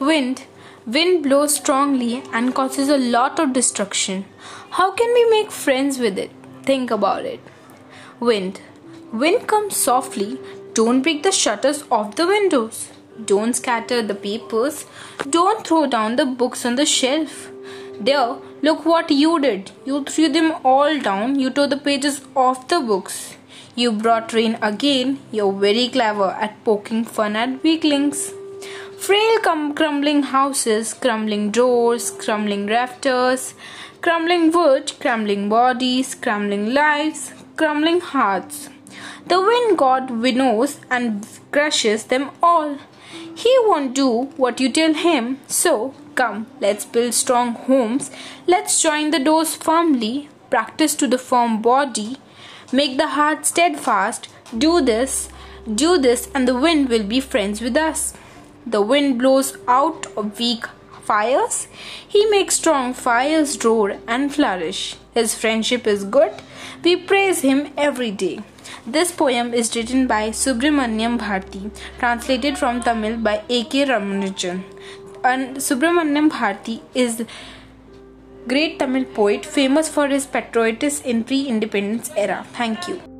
Wind. Wind blows strongly and causes a lot of destruction. How can we make friends with it? Think about it. Wind. Wind comes softly. Don't break the shutters of the windows. Don't scatter the papers. Don't throw down the books on the shelf. There, look what you did. You threw them all down. You tore the pages off the books. You brought rain again. You're very clever at poking fun at weaklings. Frail crumbling houses, crumbling doors, crumbling rafters, crumbling wood, crumbling bodies, crumbling lives, crumbling hearts. The wind god winnows and crushes them all. He won't do what you tell him, so come, let's build strong homes. Let's join the doors firmly, practice to the firm body, make the heart steadfast. Do this, do this, and the wind will be friends with us. The wind blows out weak fires. He makes strong fires roar and flourish. His friendship is good. We praise him every day. This poem is written by Subramanyam Bharti, translated from Tamil by A.K. Ramanujan. And Subramanyam Bharti is great Tamil poet famous for his patriotism in pre-independence era. Thank you.